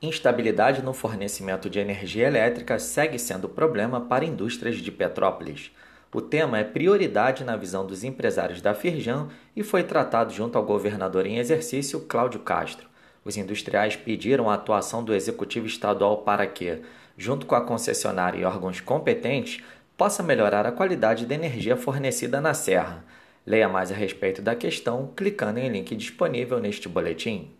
Instabilidade no fornecimento de energia elétrica segue sendo problema para indústrias de Petrópolis. O tema é prioridade na visão dos empresários da Firjan e foi tratado junto ao governador em exercício, Cláudio Castro. Os industriais pediram a atuação do executivo estadual para que, junto com a concessionária e órgãos competentes, possa melhorar a qualidade da energia fornecida na Serra. Leia mais a respeito da questão clicando em link disponível neste boletim.